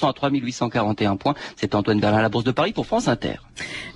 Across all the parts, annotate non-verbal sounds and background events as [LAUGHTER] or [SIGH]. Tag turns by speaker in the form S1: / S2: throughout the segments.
S1: 1% à 3841 points. C'est Antoine Berlin à la Bourse de Paris pour France Inter.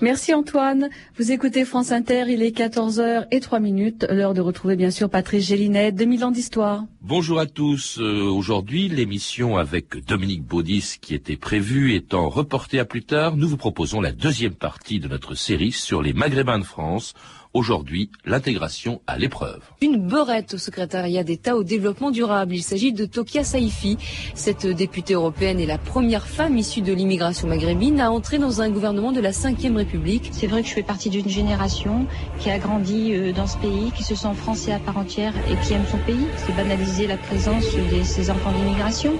S2: Merci Antoine. Vous écoutez France Inter, il est 14h et 3 minutes. L'heure de retrouver bien sûr Patrice Gélinet, 2000 ans d'histoire.
S3: Bonjour à tous. Euh, aujourd'hui, l'émission avec Dominique Baudis qui était prévue étant reportée à plus tard, nous vous proposons la deuxième partie de notre série sur les Maghrébins de France Aujourd'hui, l'intégration à l'épreuve.
S4: Une beurette au secrétariat d'État au développement durable. Il s'agit de Tokia Saifi. Cette députée européenne est la première femme issue de l'immigration maghrébine à entrer dans un gouvernement de la Ve République.
S5: C'est vrai que je fais partie d'une génération qui a grandi euh, dans ce pays, qui se sent français à part entière et qui aime son pays. C'est banaliser la présence de ces enfants d'immigration.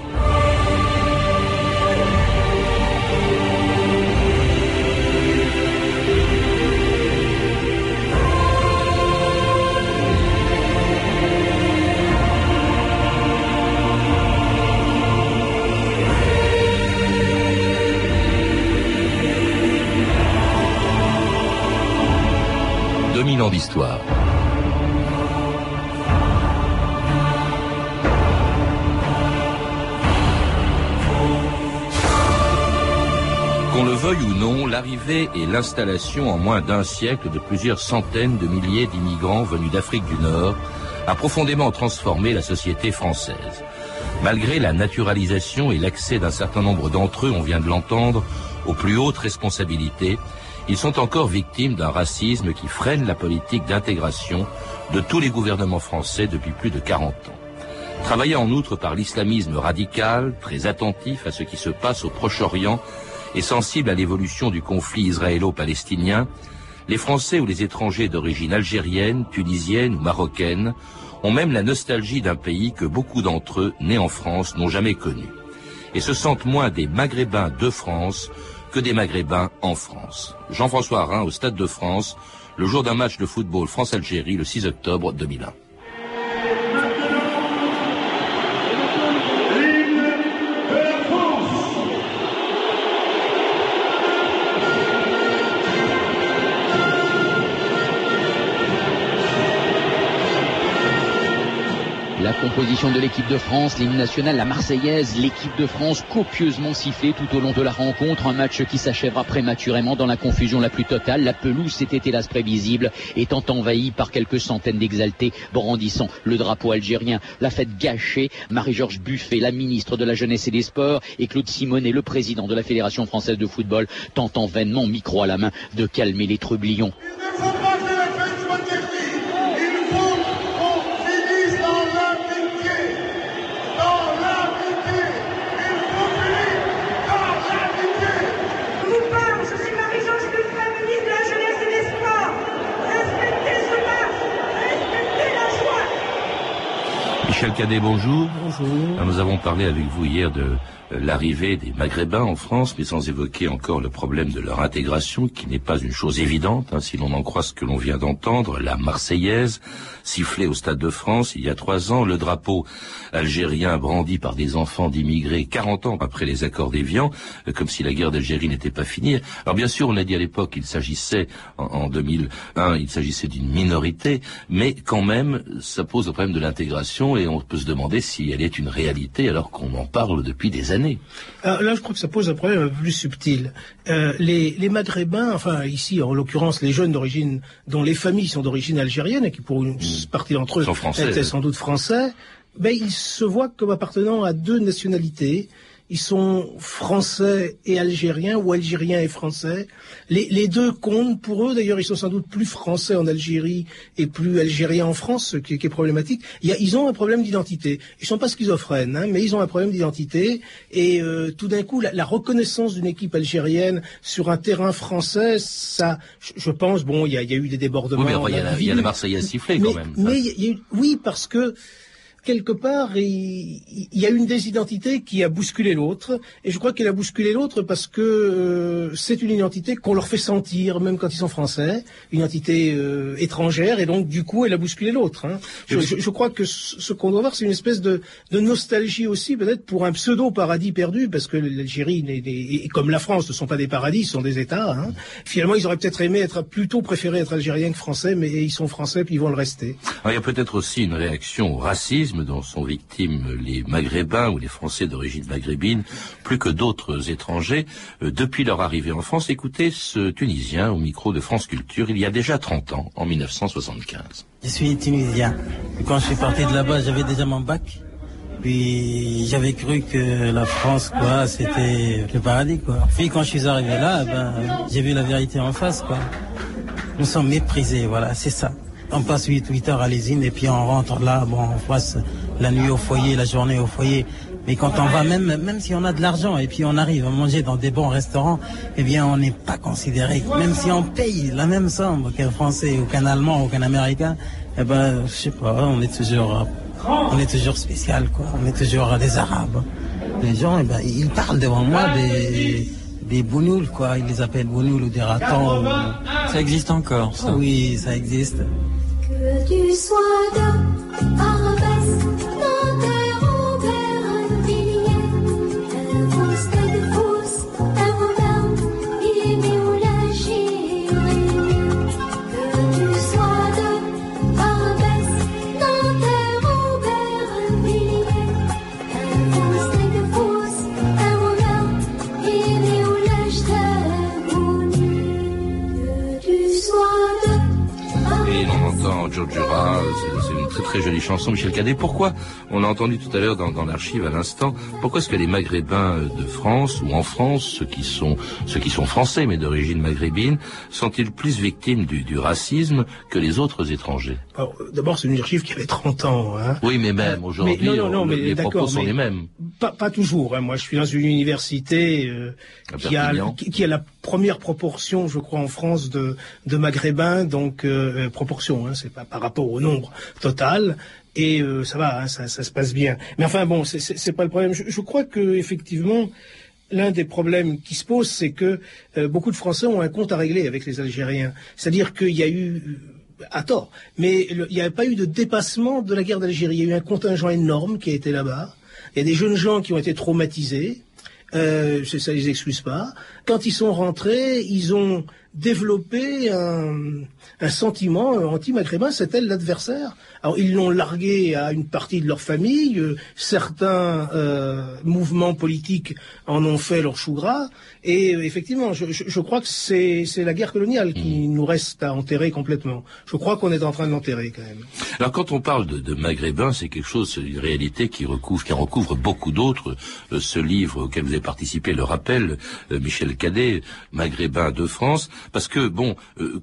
S3: 2000 ans d'histoire. Qu'on le veuille ou non, l'arrivée et l'installation en moins d'un siècle de plusieurs centaines de milliers d'immigrants venus d'Afrique du Nord a profondément transformé la société française. Malgré la naturalisation et l'accès d'un certain nombre d'entre eux, on vient de l'entendre, aux plus hautes responsabilités, ils sont encore victimes d'un racisme qui freine la politique d'intégration de tous les gouvernements français depuis plus de 40 ans. Travaillés en outre par l'islamisme radical, très attentif à ce qui se passe au Proche-Orient et sensible à l'évolution du conflit israélo-palestinien, les Français ou les étrangers d'origine algérienne, tunisienne ou marocaine ont même la nostalgie d'un pays que beaucoup d'entre eux, nés en France, n'ont jamais connu, et se sentent moins des Maghrébins de France que des Maghrébins en France. Jean-François Rhin au Stade de France, le jour d'un match de football France-Algérie le 6 octobre 2001.
S6: La composition de l'équipe de France, l'hymne national, la Marseillaise, l'équipe de France copieusement sifflée tout au long de la rencontre. Un match qui s'achèvera prématurément dans la confusion la plus totale. La pelouse s'était hélas prévisible, étant envahie par quelques centaines d'exaltés brandissant le drapeau algérien. La fête gâchée, Marie-Georges Buffet, la ministre de la Jeunesse et des Sports, et Claude Simonet, le président de la Fédération française de football, tentant vainement, micro à la main, de calmer les trublions.
S3: Michel Cadet, bonjour.
S7: Bonjour.
S3: Nous avons parlé avec vous hier de l'arrivée des Maghrébins en France, mais sans évoquer encore le problème de leur intégration, qui n'est pas une chose évidente, hein, si l'on en croit ce que l'on vient d'entendre, la Marseillaise, sifflée au Stade de France il y a trois ans, le drapeau algérien brandi par des enfants d'immigrés 40 ans après les accords d'Évian, euh, comme si la guerre d'Algérie n'était pas finie. Alors bien sûr, on a dit à l'époque qu'il s'agissait, en, en 2001, il s'agissait d'une minorité, mais quand même, ça pose le problème de l'intégration et on peut se demander si elle est une réalité alors qu'on en parle depuis des années.
S7: Alors là, je crois que ça pose un problème un peu plus subtil. Euh, les, les, Maghrébins, enfin ici en l'occurrence les jeunes d'origine, dont les familles sont d'origine algérienne et qui pour une mmh. partie d'entre eux étaient sans doute français, ben, ils se voient comme appartenant à deux nationalités ils sont français et algériens ou algériens et français. Les, les deux comptent pour eux. D'ailleurs, ils sont sans doute plus français en Algérie et plus algériens en France, ce qui, qui est problématique. Il y a, ils ont un problème d'identité. Ils sont pas schizophrènes, hein, mais ils ont un problème d'identité. Et euh, tout d'un coup, la, la reconnaissance d'une équipe algérienne sur un terrain français, ça, je, je pense, bon, il y a, il y a eu des débordements.
S3: Oui, mais il y, a, il y a la Marseillaise sifflée quand même.
S7: Mais, il y a eu, oui, parce que quelque part, il, il, y a une des identités qui a bousculé l'autre, et je crois qu'elle a bousculé l'autre parce que euh, c'est une identité qu'on leur fait sentir, même quand ils sont français, une identité euh, étrangère, et donc du coup, elle a bousculé l'autre. Hein. Je, je, je, crois que ce qu'on doit voir, c'est une espèce de, de nostalgie aussi, peut-être pour un pseudo-paradis perdu, parce que l'Algérie et comme la France ne sont pas des paradis, ce sont des États. Hein. Finalement, ils auraient peut-être aimé être plutôt préféré être algériens que français, mais ils sont français, puis ils vont le rester.
S3: Alors, il y a peut-être aussi une réaction au racisme dont sont victimes les Maghrébins ou les Français d'origine maghrébine, plus que d'autres étrangers, euh, depuis leur arrivée en France. Écoutez ce Tunisien au micro de France Culture il y a déjà 30 ans, en 1975.
S8: Je suis tunisien. Quand je suis parti de là-bas, j'avais déjà mon bac. Puis j'avais cru que la France, quoi, c'était le paradis, quoi. Puis quand je suis arrivé là, ben, j'ai vu la vérité en face, quoi. Nous sommes méprisés, voilà, c'est ça. On passe 8, 8 heures à l'usine et puis on rentre là, bon, on passe la nuit au foyer, la journée au foyer. Mais quand on va, même, même si on a de l'argent et puis on arrive à manger dans des bons restaurants, eh bien, on n'est pas considéré. Même si on paye la même somme qu'un Français ou qu'un Allemand ou qu'un Américain, eh ben, je sais pas, on est toujours, on est toujours spécial, quoi. On est toujours des Arabes. Les gens, eh ben, ils parlent devant moi des, des bounouls, quoi. Ils les appellent bounouls ou des ratons.
S9: Ça existe encore, ça.
S8: Oui, ça existe.
S10: Que tu sois de
S3: chanson, Michel Cadet. Pourquoi, on a entendu tout à l'heure dans, l'archive à l'instant, pourquoi est-ce que les Maghrébins de France ou en France, ceux qui sont ceux qui sont français mais d'origine maghrébine, sont-ils plus victimes du, racisme que les autres étrangers?
S7: D'abord, c'est une archive qui avait 30 ans. Hein.
S3: Oui, mais même aujourd'hui, les propos sont les mêmes.
S7: Pas, toujours. Hein. Moi, je suis dans une université euh, qui, a, qui, a la première proportion, je crois, en France de, de Maghrébins, donc euh, euh, proportion, hein, c'est pas par rapport au nombre total. Et euh, ça va, hein, ça, se passe bien. Mais enfin bon, c'est pas le problème. Je, crois que effectivement, l'un des problèmes qui se posent, c'est que beaucoup de Français ont un compte à régler avec les Algériens. C'est-à-dire qu'il y a eu à tort, mais il n'y a pas eu de dépassement de la guerre d'Algérie. Il y a eu un contingent énorme qui a été là-bas. Il y a des jeunes gens qui ont été traumatisés. Euh, ça les excuse pas. Quand ils sont rentrés, ils ont développé un, un sentiment anti-maghrébin, c'était l'adversaire. Alors ils l'ont largué à une partie de leur famille, euh, certains euh, mouvements politiques en ont fait leur chou gras, et euh, effectivement, je, je, je, crois que c'est la guerre coloniale qui mmh. nous reste à enterrer complètement. Je crois qu'on est en train de l'enterrer quand même.
S3: Alors quand on parle de, de maghrébins, c'est quelque chose, une réalité qui recouvre, qui recouvre beaucoup d'autres. ce livre auquel vous avez participé le rappelle, Michel Cadet, Maghrébins de France, parce que bon,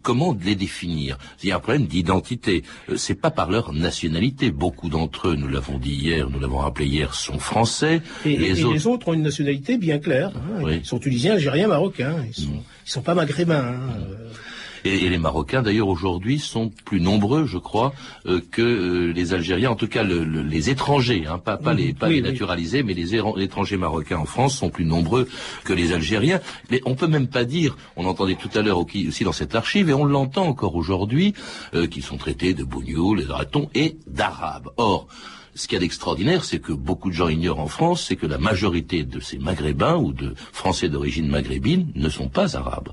S3: comment les définir? Il y a un problème d'identité. c'est pas par leur nationalité. Beaucoup d'entre eux, nous l'avons dit hier, nous l'avons rappelé hier, sont français.
S7: Et, les, autres... ont une nationalité bien claire. Hein. Ils sont tunisiens, algériens, marocains. Ils sont, mm. sont pas maghrébins. Hein.
S3: Et, les Marocains, d'ailleurs, aujourd'hui, sont plus nombreux, je crois, euh, que euh, les Algériens, en tout cas les étrangers, hein, pas, pas, les, pas les naturalisés, mais les étrangers marocains en France sont plus nombreux que les Algériens. Mais on peut même pas dire, on entendait tout à l'heure aussi dans cette archive, et on l'entend encore aujourd'hui, euh, qu'ils sont traités de bougnoux, les ratons et d'arabes. Or, ce qu'il y a d'extraordinaire, c'est que beaucoup de gens ignorent en France, c'est que la majorité de ces Maghrébins ou de Français d'origine maghrébine ne sont pas arabes.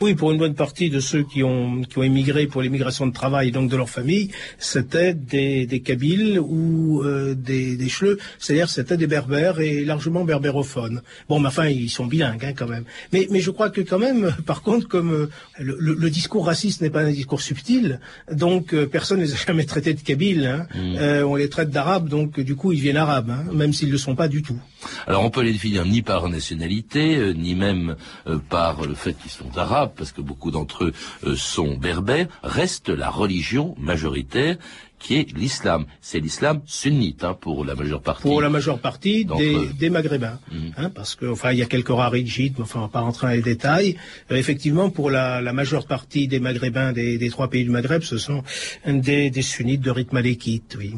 S7: Oui, pour une bonne partie de ceux qui ont, qui ont émigré pour l'immigration de travail, donc de leur famille, c'était des, des Kabyles ou euh, des, des Chleux, c'est-à-dire c'était des Berbères et largement berbérophones. Bon, mais enfin, ils sont bilingues hein, quand même. Mais, mais je crois que quand même, [LAUGHS] par contre, comme euh, le, le, discours raciste n'est pas un discours subtil, donc euh, personne ne les a jamais traités de Kabyles. Hein. Mmh. on les traite d'arabes donc du coup ils viennent arabes, hein, même s'ils ne le sont pas du tout.
S3: Alors on peut les définir ni par nationalité, euh, ni même euh, par le fait qu'ils sont arabes, parce que beaucoup d'entre eux euh, sont berbères. Reste la religion majoritaire qui est l'islam. C'est l'islam sunnite hein, pour la majeure partie.
S7: Pour la majeure partie des, Maghrébins, mhm. hein, parce que enfin il y a quelques rarites, mais enfin on va pas rentrer dans les détails. effectivement, pour la, majeure partie des Maghrébins des, trois pays du Maghreb, ce sont des, des sunnites de rite malékite, oui.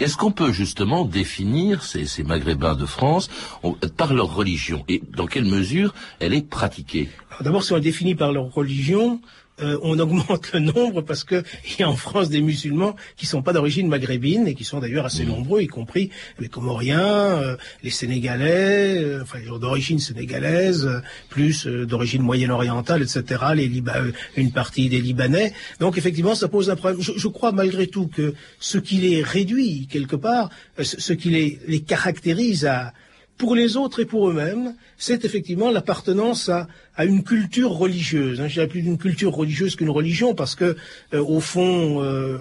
S3: Est-ce qu'on peut justement définir ces, Maghrébins de France par leur religion? Et dans quelle mesure elle est pratiquée?
S7: D'abord, si on définit par leur religion, euh, on augmente le nombre parce que [LAUGHS] il y a en France des musulmans qui sont pas d'origine maghrébine et qui sont d'ailleurs assez mmh. nombreux, y compris les Comoriens, euh, les Sénégalais, euh, enfin d'origine sénégalaise, plus d'origine moyenne-orientale, etc. Les une partie des Libanais. Donc effectivement, ça pose un problème. Je, je crois malgré tout que ce qui les réduit quelque part, ce qui les, les caractérise à pour les autres et pour eux-mêmes, c'est effectivement l'appartenance à, à, une culture religieuse. Hein. Je dirais plus d'une culture religieuse qu'une religion, parce que euh, au fond, euh,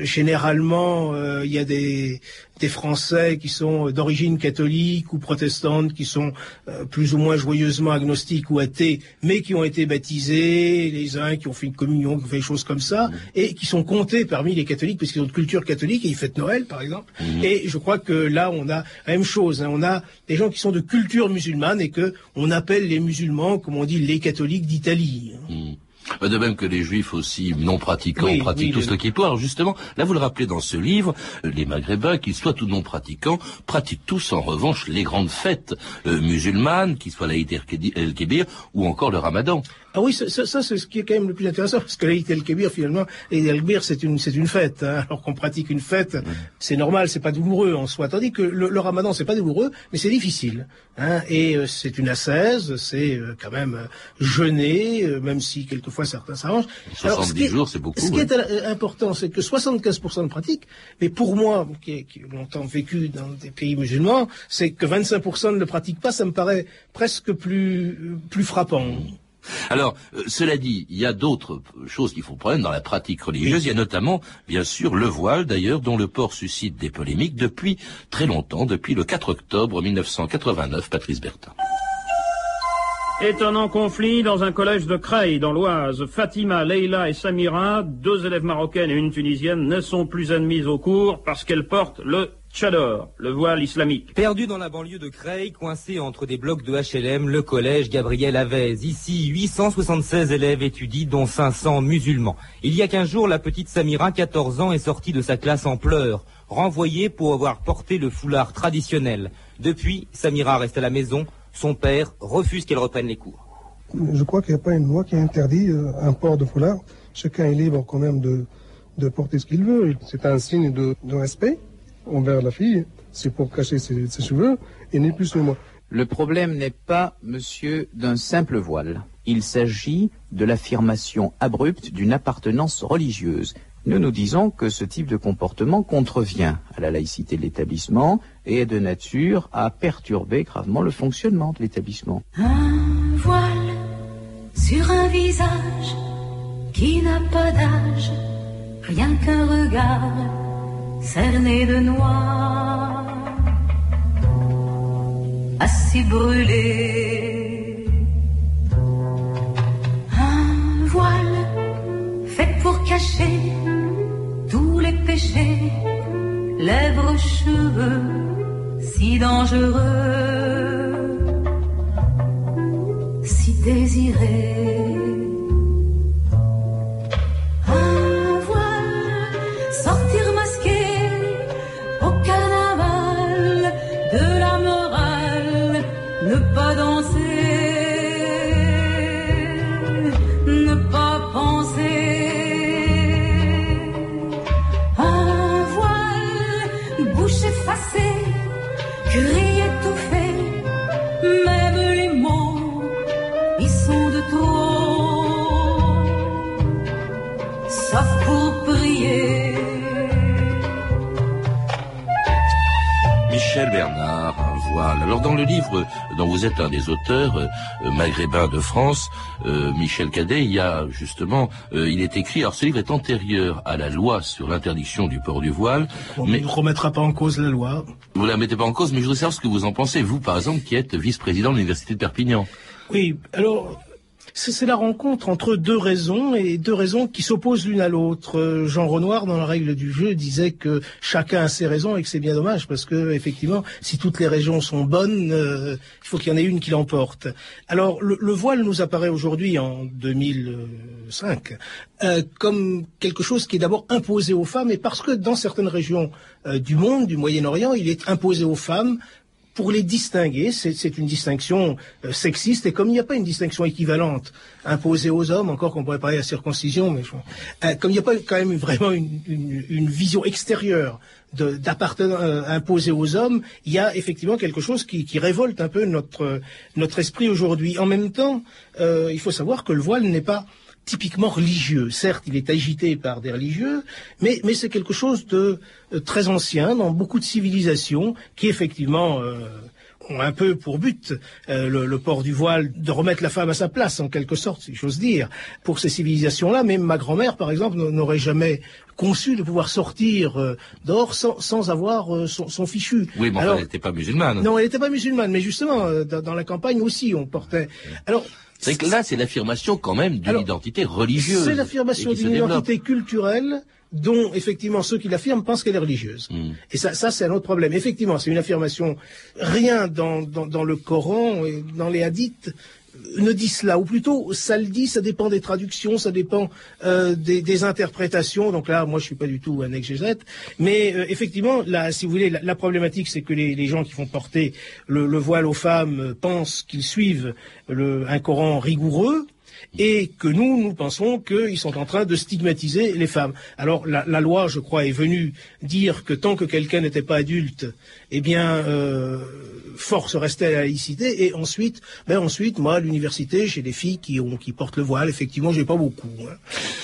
S7: généralement, euh, il y a des, des, Français qui sont d'origine catholique ou protestante, qui sont euh, plus ou moins joyeusement agnostiques ou athées, mais qui ont été baptisés, les uns qui ont fait une communion, qui ont fait des choses comme ça, mmh. et qui sont comptés parmi les catholiques, parce qu'ils ont de culture catholique, et ils fêtent Noël, par exemple. Mmh. Et je crois que là, on a la même chose. Hein. on a des gens qui sont de culture musulmane et que on appelle les musulmans, comme on dit, les catholiques d'Italie. Hein.
S3: Mmh. Bah, de même que les juifs aussi non pratiquants pratiquent tout ce qui peut. Alors justement, là vous le rappelez dans ce livre, euh, les maghrébins, qu'ils soient ou non pratiquants, pratiquent tous en revanche les grandes fêtes euh, musulmanes, qu'ils soient l'Aïd el-Kébir ou encore le Ramadan.
S7: Ah oui, ça, ça c'est ce qui est quand même le plus intéressant, parce que l'Aïd el-Kébir, finalement, l'Aïd el-Kébir, c'est une, c'est une fête. Hein. Alors qu'on pratique une fête, c'est normal, c'est pas douloureux en soi. Tandis que le, le ramadan, c'est pas douloureux, mais c'est difficile. Hein. Et euh, c'est une ascèse, c'est euh, quand même euh, jeûner, même si quelquefois certains s'arrangent.
S3: 70 jours, c'est beaucoup.
S7: Ce qui est important, c'est que 75% de pratique, mais pour moi, qui ai, longtemps vécu dans des pays musulmans, c'est que 25% ne le pratiquent pas, ça me paraît presque plus, plus frappant.
S3: Alors, euh, cela dit, il y a d'autres choses qu'il faut prendre dans la pratique religieuse. Il y a notamment, bien sûr, le voile, d'ailleurs, dont le port suscite des polémiques depuis très longtemps, depuis le 4 octobre 1989. Patrice Bertin.
S11: Étonnant conflit dans un collège de Creil, dans l'Oise. Fatima, Leila et Samira, deux élèves marocaines et une tunisienne, ne sont plus admises au cours parce qu'elles portent le Chador, le voile islamique.
S12: Perdu dans la banlieue de Creil, coincé entre des blocs de HLM, le collège Gabriel Avez. Ici, 876 élèves étudient, dont 500 musulmans. Il y a 15 jours, la petite Samira, 14 ans, est sortie de sa classe en pleurs, renvoyée pour avoir porté le foulard traditionnel. Depuis, Samira reste à la maison. Son père refuse qu'elle reprenne les cours.
S13: Je crois qu'il n'y a pas une loi qui interdit euh, un port de foulard. Chacun est libre quand même de, de porter ce qu'il veut. C'est un signe de, de respect envers la fille, c'est pour cacher ses, cheveux, et ni plus ni moins.
S14: Le problème n'est pas, monsieur, d'un simple voile. Il s'agit de l'affirmation abrupte d'une appartenance religieuse. Nous nous disons que ce type de comportement contrevient à la laïcité de l'établissement et est de nature à perturber gravement le fonctionnement de l'établissement.
S10: Un voile sur un visage qui n'a pas d'âge, rien qu'un regard cerné de noir, assis brûlé. Un voile fait pour cacher tous les péchés, lèvres, cheveux, si dangereux, si désirés.
S3: Alors dans le livre dont vous êtes un des auteurs, euh, maghrébin de France, euh, Michel Cadet, il y a justement, euh, il est écrit, alors ce livre est antérieur à la loi sur l'interdiction du port du voile.
S7: mais on ne remettra pas en cause la loi.
S3: Vous la mettez pas en cause, mais je voudrais savoir ce que vous en pensez, vous par exemple, qui êtes vice-président de l'Université de Perpignan.
S7: Oui, alors c'est la rencontre entre deux raisons et deux raisons qui s'opposent l'une à l'autre. Jean Renoir, dans la règle du jeu, disait que chacun a ses raisons et que c'est bien dommage parce que effectivement, si toutes les raisons sont bonnes, euh, il faut qu'il y en ait une qui l'emporte. Alors le, voile nous apparaît aujourd'hui en 2005 euh, comme quelque chose qui est d'abord imposé aux femmes et parce que dans certaines régions euh, du monde, du Moyen-Orient, il est imposé aux femmes pour les distinguer. C'est une distinction euh, sexiste, et comme il n'y a pas une distinction équivalente imposée aux hommes, encore qu'on pourrait parler de la circoncision, mais euh, comme il n'y a pas quand même vraiment une, une, vision extérieure d'appartenance euh, imposée aux hommes, il y a effectivement quelque chose qui, qui révolte un peu notre, notre esprit aujourd'hui. En même temps, il faut savoir que le voile n'est pas typiquement religieux. Certes, il est agité par des religieux, mais, mais c'est quelque chose de euh, très ancien dans beaucoup de civilisations qui effectivement euh, ont un peu pour but euh, le, port du voile de remettre la femme à sa place en quelque sorte, si j'ose dire. Pour ces civilisations-là, même ma grand-mère, par exemple, n'aurait jamais conçu de pouvoir sortir dehors sans, avoir son, fichu.
S3: Oui, mais elle n'était pas musulmane.
S7: Non, elle n'était pas musulmane, mais justement, dans, dans, la campagne aussi, on portait. Alors,
S3: c'est que là, c'est l'affirmation quand même d'une identité religieuse.
S7: C'est l'affirmation d'une identité culturelle dont effectivement ceux qui l'affirment pensent qu'elle est religieuse. Hmm. Et ça, ça c'est un autre problème. Effectivement, c'est une affirmation. Rien dans, dans, dans, le Coran et dans les hadiths ne dit cela, ou plutôt ça le dit, ça dépend des traductions, ça dépend euh, des, interprétations. Donc là, moi, je suis pas du tout un exégète, mais euh, effectivement, là, si vous voulez, la, problématique, c'est que les, gens qui font porter le, voile aux femmes euh, pensent qu'ils suivent un Coran rigoureux et que nous, nous pensons qu'ils sont en train de stigmatiser les femmes. Alors la, loi, je crois, est venue dire que tant que quelqu'un n'était pas adulte, eh bien, force restait à la laïcité. Et ensuite, ben ensuite, moi, à l'université, j'ai des filles qui ont qui portent le voile. Effectivement, j'ai pas beaucoup. Hein.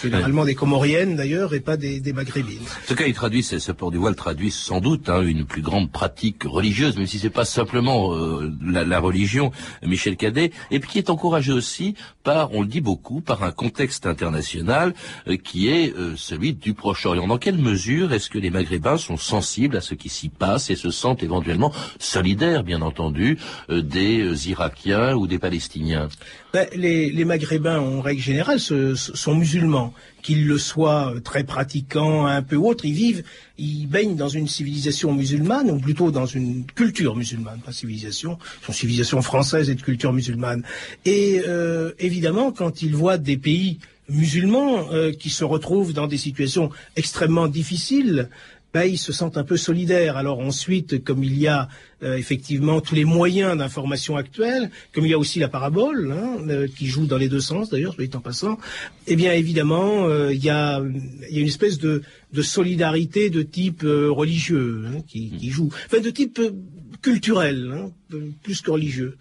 S7: Généralement des Comoriennes d'ailleurs, et pas des, Maghrébines.
S3: En tout cas, il traduit, ce port du voile traduit sans doute hein, une plus grande pratique religieuse, même si c'est pas simplement euh, la, religion, Michel Cadet, et puis qui est encouragé aussi par, on le dit beaucoup, par un contexte international euh, qui est euh, celui du Proche-Orient. Dans quelle mesure est-ce que les Maghrébins sont sensibles à ce qui s'y passe et se sentent éventuellement solidaires, bien euh, des Irakiens ou des Palestiniens
S7: ben, les, Maghrébins, en règle générale, sont musulmans qu'ils le soient très pratiquants, un peu autres, ils vivent, ils baignent dans une civilisation musulmane, ou plutôt dans une culture musulmane, pas civilisation, une civilisation française et de culture musulmane. Et euh, évidemment, quand ils voient des pays musulmans euh, qui se retrouvent dans des situations extrêmement difficiles, ben, ils se sentent un peu solidaires. Alors ensuite, comme il y a euh, effectivement tous les moyens d'information actuels, comme il y a aussi la parabole, hein, euh, qui joue dans les deux sens d'ailleurs, soit en passant, eh bien évidemment, euh, il, y a, il y a une espèce de, de solidarité de type religieux hein, qui, qui, joue, enfin de type culturel, hein, plus que religieux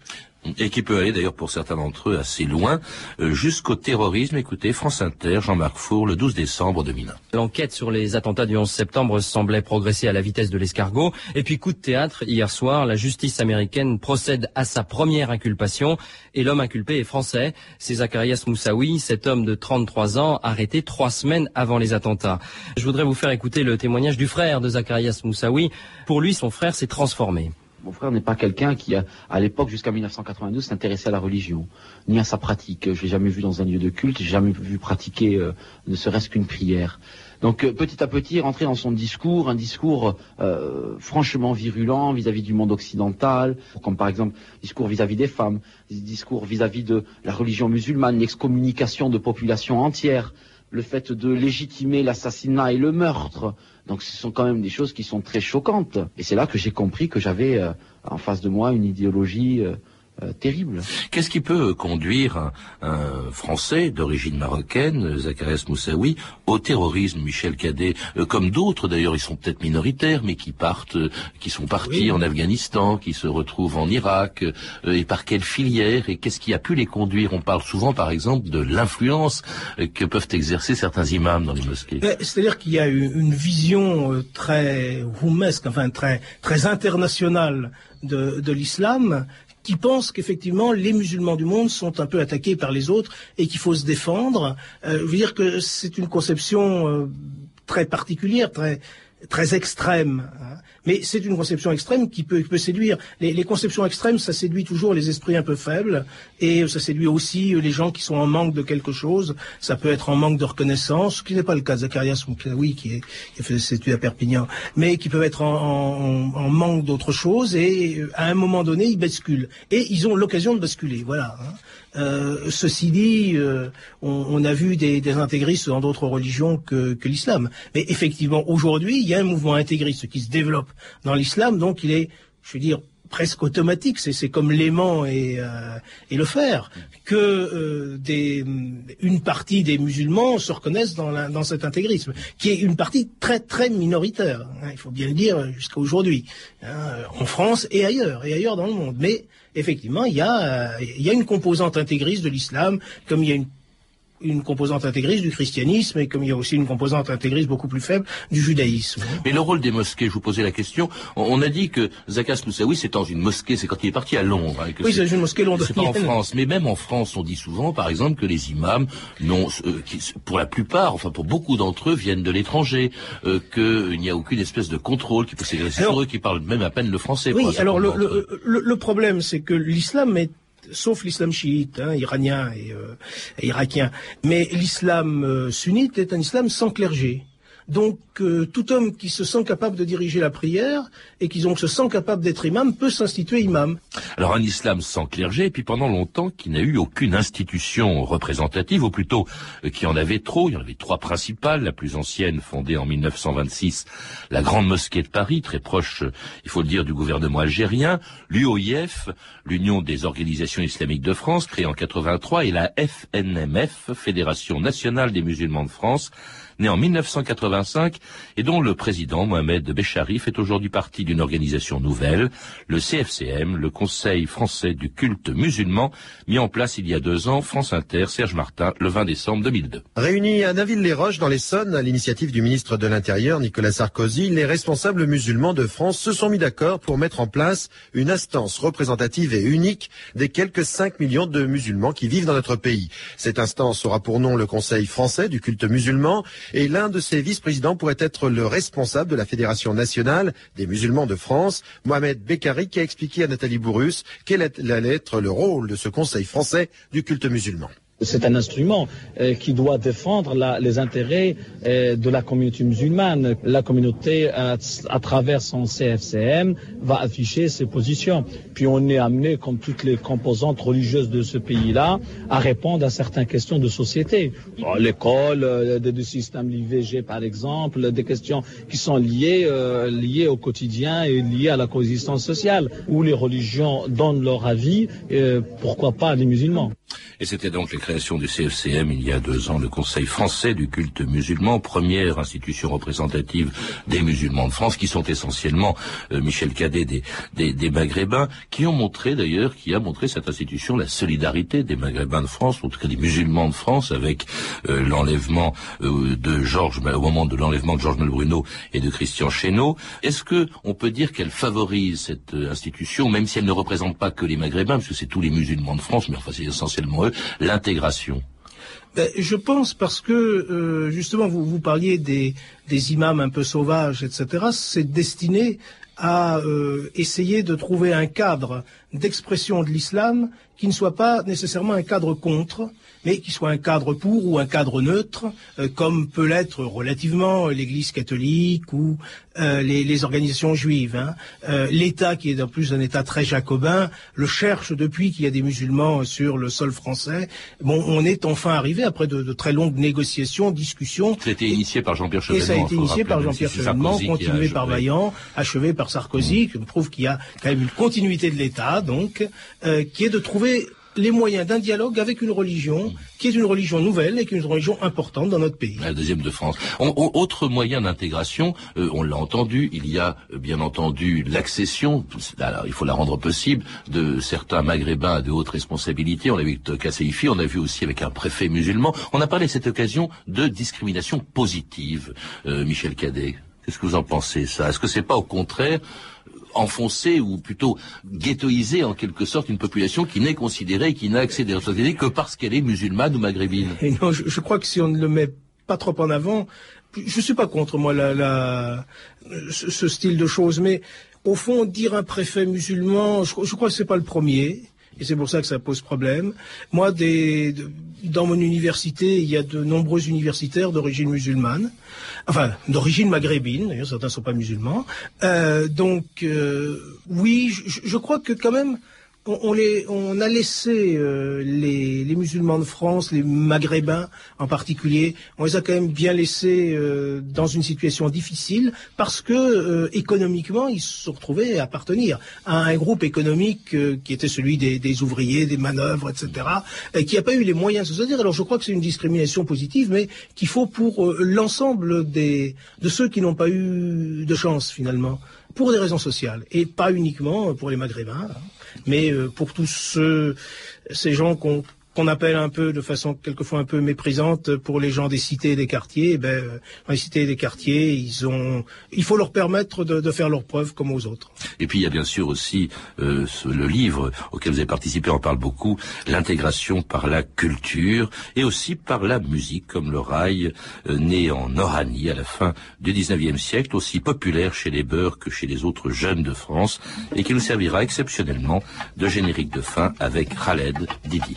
S3: et qui peut aller d'ailleurs pour certains d'entre eux assez loin, euh, jusqu'au terrorisme. Écoutez, France Inter, Jean-Marc Four, le 12 décembre 2001.
S15: L'enquête sur les attentats du 11 septembre semblait progresser à la vitesse de l'escargot. Et puis coup de théâtre, hier soir, la justice américaine procède à sa première inculpation et l'homme inculpé est français. C'est Zacharias Moussaoui, cet homme de 33 ans, arrêté trois semaines avant les attentats. Je voudrais vous faire écouter le témoignage du frère de Zacharias Moussaoui. Pour lui, son frère s'est transformé.
S16: Mon frère n'est pas quelqu'un qui, à l'époque, jusqu'à 1992, s'intéressait à la religion, ni à sa pratique. Je l'ai jamais vu dans un lieu de culte, j'ai jamais vu pratiquer euh, ne serait-ce qu'une prière. Donc euh, petit à petit, rentrer dans son discours, un discours euh, franchement virulent vis-à-vis du monde occidental, comme par exemple discours vis-à-vis des femmes, discours vis-à-vis de la religion musulmane, l'excommunication de populations entières, le fait de légitimer l'assassinat et le meurtre, donc ce sont quand même des choses qui sont très choquantes. Et c'est là que j'ai compris que j'avais euh, en face de moi une idéologie euh, euh, terrible.
S3: Qu'est-ce qui peut conduire un, Français d'origine marocaine, Zacharias Moussaoui, au terrorisme, Michel Cadet, euh, comme d'autres d'ailleurs, ils sont peut-être minoritaires, mais qui partent, euh, qui sont partis en Afghanistan, qui se retrouvent en Irak, et par quelle filière, et qu'est-ce qui a pu les conduire? On parle souvent, par exemple, de l'influence que peuvent exercer certains imams dans les mosquées.
S7: C'est-à-dire qu'il y a une vision très roumesque, enfin très très internationale de, de l'islam qui pensent qu'effectivement les musulmans du monde sont un peu attaqués par les autres et qu'il faut se défendre. Euh, je veux dire que c'est une conception euh, très particulière, très très extrême. Hein. Mais c'est une conception extrême qui peut, peut séduire. Les, les, conceptions extrêmes, ça séduit toujours les esprits un peu faibles, et ça séduit aussi les gens qui sont en manque de quelque chose. Ça peut être en manque de reconnaissance, ce qui n'est pas le cas de Zacharias oui, qui, est, qui a fait ses études à Perpignan, mais qui peuvent être en, en, en manque d'autre chose, et à un moment donné, ils basculent. Et ils ont l'occasion de basculer, voilà. Hein. Euh, ceci dit, euh, on, a vu des, intégristes dans d'autres religions que, l'islam. Mais effectivement, aujourd'hui, il y a un mouvement intégriste qui se développe dans l'islam, donc il est, je veux dire, presque automatique, c'est comme l'aimant et, euh, et, le fer, que une partie des musulmans se reconnaissent dans, cet intégrisme, qui est une partie très très minoritaire, hein, il faut bien le dire jusqu'à aujourd'hui, hein, en France et ailleurs, et ailleurs dans le monde. Effectivement, il y a, il y a une composante intégriste de l'islam, comme il y a une une composante intégriste du christianisme et comme il y a aussi une composante intégriste beaucoup plus faible du judaïsme.
S3: Mais le rôle des mosquées, je vous posais la question, on a dit que Zakas Moussaoui c'est dans une mosquée, c'est quand il est parti à Londres. Hein,
S7: oui, c'est une mosquée londonienne.
S3: C'est pas en France, mais même en France, on dit souvent, par exemple, que les imams, non, euh, qui, pour la plupart, enfin pour beaucoup d'entre eux, viennent de l'étranger, euh, qu'il n'y a aucune espèce de contrôle qui peut s'exercer sur eux, qui parlent même à peine le français.
S7: Oui, alors le, le, le problème, c'est que l'islam est sauf l'islam chiite, hein, iranien et, euh, et, irakien. Mais l'islam euh, sunnite est un islam sans clergé. Donc euh, tout homme qui se sent capable de diriger la prière et qui donc se sent capable d'être imam peut s'instituer imam.
S3: Alors un islam sans clergé, et puis pendant longtemps qui n'a eu aucune institution représentative, ou plutôt euh, qui en avait trop, il y en avait trois principales, la plus ancienne fondée en 1926, la Grande Mosquée de Paris, très proche, il faut le dire, du gouvernement algérien, l'UOIF, l'Union des organisations islamiques de France, créée en 83, et la FNMF, Fédération nationale des musulmans de France, né en 1985 et dont le président Mohamed Béchari fait aujourd'hui partie d'une organisation nouvelle, le CFCM, le Conseil français du culte musulman, mis en place il y a deux ans, France Inter, Serge Martin, le 20 décembre 2002.
S17: Réunis à Naville-les-Roches dans l'Essonne, à l'initiative du ministre de l'Intérieur Nicolas Sarkozy, les responsables musulmans de France se sont mis d'accord pour mettre en place une instance représentative et unique des quelques 5 millions de musulmans qui vivent dans notre pays. Cette instance aura pour nom le Conseil français du culte musulman et l'un de ses vice-présidents pourrait être le responsable de la Fédération nationale des musulmans de France, Mohamed Bekari, qui a expliqué à Nathalie Bourrus quel allait être le rôle de ce Conseil français du culte musulman.
S18: C'est un instrument euh, qui doit défendre les intérêts euh, de la communauté musulmane. La communauté, à, à, travers son CFCM, va afficher ses positions. Puis on est amené, comme toutes les composantes religieuses de ce pays-là, à répondre à certaines questions de société. L'école, euh, le système l'IVG par exemple, des questions qui sont liées, euh, liées au quotidien et liées à la coexistence sociale, où les religions donnent leur avis, euh, pourquoi pas les musulmans.
S3: Et c'était donc la création du CFCM il y a deux ans, le Conseil français du culte musulman, première institution représentative des musulmans de France, qui sont essentiellement, euh, Michel Cadet, des, des, des, Maghrébins, qui ont montré d'ailleurs, qui a montré cette institution la solidarité des Maghrébins de France, en tout cas des musulmans de France, avec euh, l'enlèvement euh, de Georges, au moment de l'enlèvement de Georges Melbruno et de Christian Chesneau. Est-ce que on peut dire qu'elle favorise cette institution, même si elle ne représente pas que les Maghrébins, parce que c'est tous les musulmans de France, mais enfin c'est essentiellement l'intégration
S7: ben, je pense parce que euh, justement vous, parliez des, des imams un peu sauvages, etc. C'est destiné à euh, essayer de trouver un cadre d'expression de l'islam qui ne soit pas nécessairement un cadre contre, mais qui soit un cadre pour ou un cadre neutre, euh, comme peut l'être relativement l'Église catholique ou euh, les, les, organisations juives. Hein. Euh, L'État, qui est en plus un État très jacobin, le cherche depuis qu'il y a des musulmans sur le sol français. Bon, on est enfin arrivé après de, de très longues négociations, discussions.
S3: Ça a été initié par Jean-Pierre Chevènement.
S7: Et ça a été initié par Jean-Pierre Chevènement, continué par Vaillant, achevé par Sarkozy, mmh. qui prouve qu'il y a quand même une continuité de l'État, donc, qui est de trouver les moyens d'un dialogue avec une religion qui est une religion nouvelle et qui est une religion importante dans notre pays.
S3: La deuxième de France. autre moyen d'intégration, euh, on l'a entendu, il y a euh, bien entendu l'accession, il faut la rendre possible, de certains maghrébins à de hautes responsabilités. On l'a vu avec Kasséifi, on a vu aussi avec un préfet musulman. On a parlé cette occasion de discrimination positive. Euh, Michel Cadet, qu'est-ce que vous en pensez ça? Est-ce que c'est pas au contraire enfoncer ou plutôt ghettoiser en quelque sorte une population qui n'est considérée, qui n'a accès à société que parce qu'elle est musulmane ou maghrébine.
S7: Non, je, crois que si on ne le met pas trop en avant, je suis pas contre moi la, la, ce, style de choses, mais au fond, dire un préfet musulman, je, je crois que c'est pas le premier. Et c'est pour ça que ça pose problème. Moi, dans mon université, il y a de nombreux universitaires d'origine musulmane, enfin d'origine maghrébine, d'ailleurs certains ne sont pas musulmans. Euh, donc euh, oui, je, crois que quand même, on, a laissé euh, les, musulmans de France, les maghrébins en particulier, on les a quand même bien laissés euh, dans une situation difficile parce que euh, économiquement ils se sont retrouvés à appartenir à un groupe économique qui était celui des, ouvriers, des manœuvres, etc., et qui n'a pas eu les moyens de se dire. Alors je crois que c'est une discrimination positive, mais qu'il faut pour l'ensemble de ceux qui n'ont pas eu de chance finalement pour des raisons sociales et pas uniquement pour les maghrébins. Hein mais euh, pour tous ces gens qu'on qu'on appelle un peu de façon quelquefois un peu méprisante pour les gens des cités et des quartiers, eh ben, les cités et des quartiers, ils ont, il faut leur permettre de, faire leurs preuves comme aux autres.
S3: Et puis il y a bien sûr aussi euh, le livre auquel vous avez participé, en parle beaucoup, l'intégration par la culture et aussi par la musique, comme le rail euh, né en Oranie à la fin du 19e siècle, aussi populaire chez les beurs que chez les autres jeunes de France, et qui nous servira exceptionnellement de générique de fin avec Khaled Didi.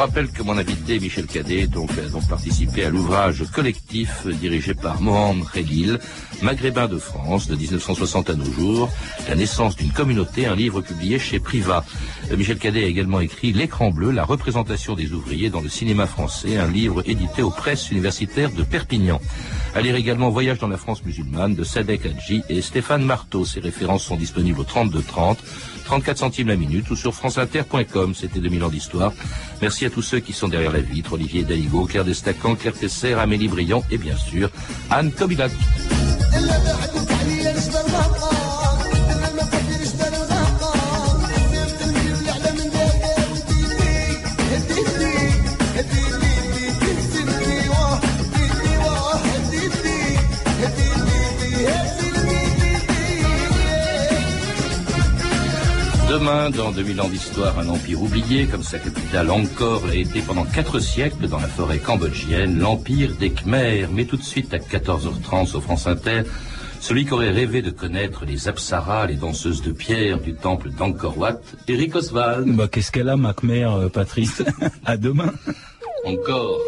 S3: rappelle que mon invité, Michel Cadet, donc, a donc participé à l'ouvrage collectif dirigé par Mohamed Khelil, Maghrébin de France, de 1960 à nos jours, La naissance d'une communauté, un livre publié chez Priva. Euh, Michel Cadet a également écrit L'écran bleu, la représentation des ouvriers dans le cinéma français, un livre édité aux presses universitaires de Perpignan. À lire également Voyage dans la France musulmane de Sadek Hadji et Stéphane Marteau. Ces références sont disponibles au 32 30 34 centimes la minute ou sur franceinter.com. C'était 2000 ans d'histoire. Merci à tous ceux qui sont derrière la vitre. Olivier Daligo, Claire Destacan, Claire Tesser, Amélie Briand et bien sûr Anne Kobilac. Dans 2000 ans d'histoire, un empire oublié, comme sa capitale encore l'a été pendant quatre siècles dans la forêt cambodgienne, l'empire des Khmers. Mais tout de suite à 14h30 au France Inter, celui qui aurait rêvé de connaître les apsaras, les danseuses de pierre du temple d'Angkor Wat, Eric Oswald.
S19: Bah, qu'est-ce qu'elle a, ma Khmer, euh, Patrice? À demain.
S3: Encore.